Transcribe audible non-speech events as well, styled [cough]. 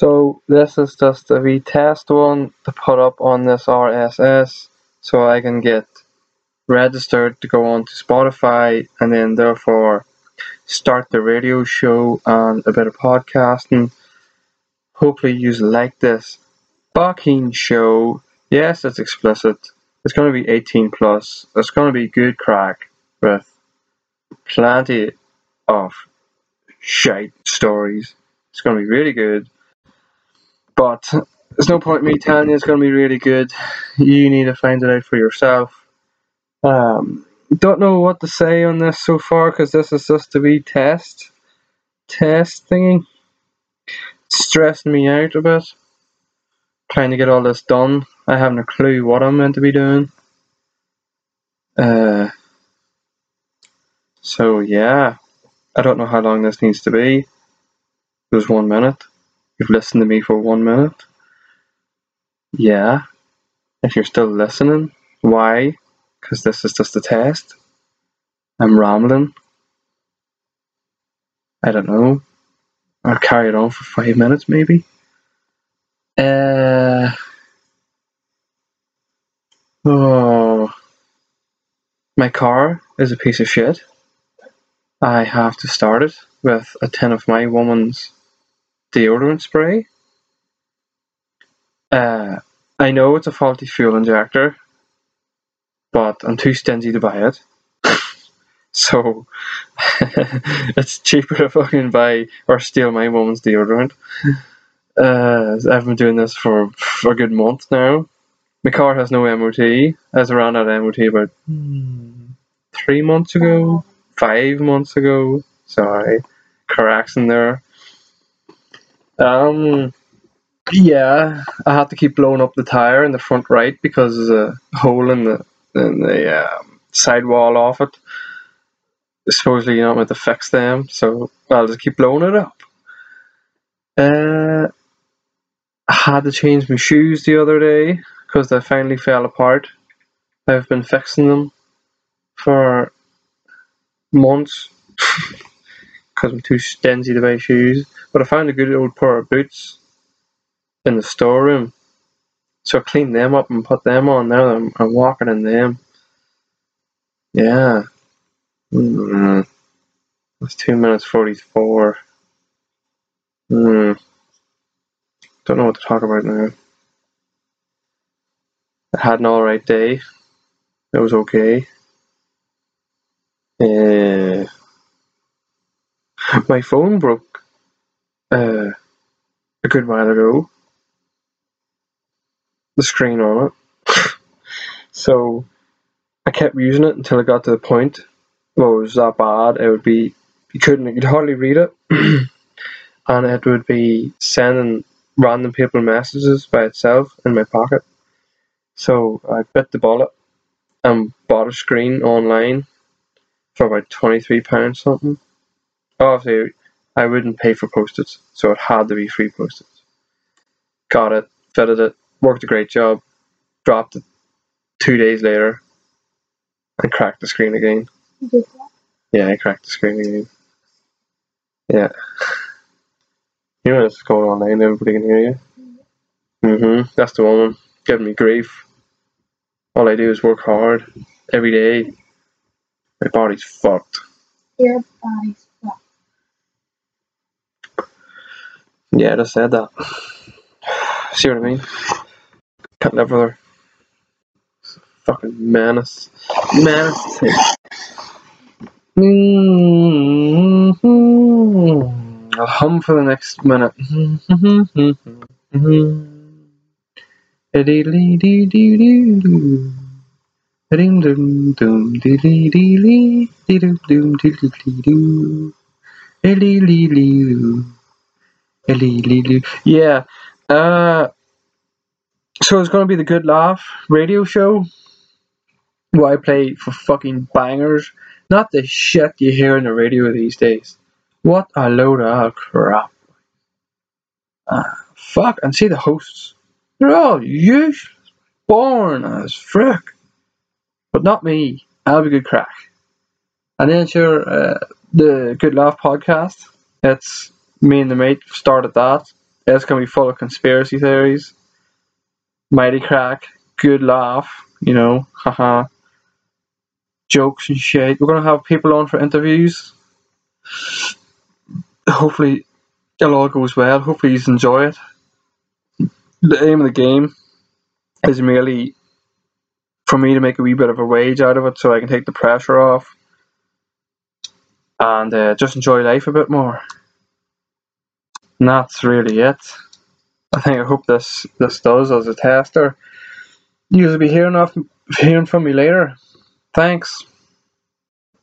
So this is just a wee test one to put up on this RSS so I can get registered to go on to Spotify and then therefore start the radio show and a bit of podcasting. Hopefully you like this fucking show. Yes, it's explicit. It's going to be 18 plus. It's going to be good crack with plenty of shite stories. It's going to be really good. But there's no point me telling you it's going to be really good. You need to find it out for yourself. Um, don't know what to say on this so far because this is just a wee test. Test thingy. Stressing me out a bit. Trying to get all this done. I haven't a clue what I'm meant to be doing. Uh, so yeah, I don't know how long this needs to be. It was one minute. You've listened to me for one minute. Yeah. If you're still listening, why? Because this is just a test. I'm rambling. I don't know. I'll carry it on for five minutes maybe. Uh, oh, my car is a piece of shit. I have to start it with a tin of my woman's deodorant spray. Uh, I know it's a faulty fuel injector, but I'm too stingy to buy it. [laughs] so [laughs] it's cheaper to fucking buy or steal my woman's deodorant. Uh, I've been doing this for, for a good month now. My car has no MOT. I was around at MOT about three months ago, five months ago. Sorry, correction there. Um, yeah, I had to keep blowing up the tire in the front right because there's a hole in the in the um, sidewall off it. Supposedly you're not meant to fix them, so I'll just keep blowing it up. Uh, I had to change my shoes the other day because they finally fell apart. I've been fixing them for months [laughs] because I'm too stingy to buy shoes. But I found a good old pair of boots in the storeroom. So I cleaned them up and put them on. Now I'm, I'm walking in them. Yeah. Mm. It's 2 minutes 44. Hmm. Don't know what to talk about now. I had an alright day. It was okay. Uh, my phone broke uh, a good while ago. The screen on it. [laughs] so I kept using it until it got to the point where it was that bad. It would be you couldn't you could hardly read it, [clears throat] and it would be sending random people messages by itself in my pocket. So I bit the bullet and bought a screen online for about twenty three pounds something. Obviously, I wouldn't pay for postage, so it had to be free postage. Got it, fitted it, worked a great job, dropped it two days later, and cracked the screen again. Yeah, I cracked the screen again. Yeah. [laughs] You know what's going on online, everybody can hear you. Mm-hmm. That's the woman giving me grief. All I do is work hard every day. My body's fucked. Your body's fucked. Yeah, I just said that. See what I mean? Can't live with her. Fucking menace. Menace. Mm-hmm. I'll hum for the next minute. Mm-hmm. Mm-hmm. Mm-hmm. Yeah. Uh, so it's gonna be the Good Laugh radio show where I play for fucking bangers, not the shit you hear on the radio these days. What a load of crap. Ah, fuck, and see the hosts. They're all useless, boring as frick. But not me. I'll be good crack. And then sure, uh, the Good Laugh podcast. It's me and the mate started that. It's gonna be full of conspiracy theories, mighty crack, good laugh, you know, haha, jokes and shit. We're gonna have people on for interviews. Hopefully, it all goes well. Hopefully, you enjoy it. The aim of the game is merely for me to make a wee bit of a wage out of it so I can take the pressure off and uh, just enjoy life a bit more. That's really it. I think I hope this this does as a tester. You'll be hearing off hearing from me later. Thanks.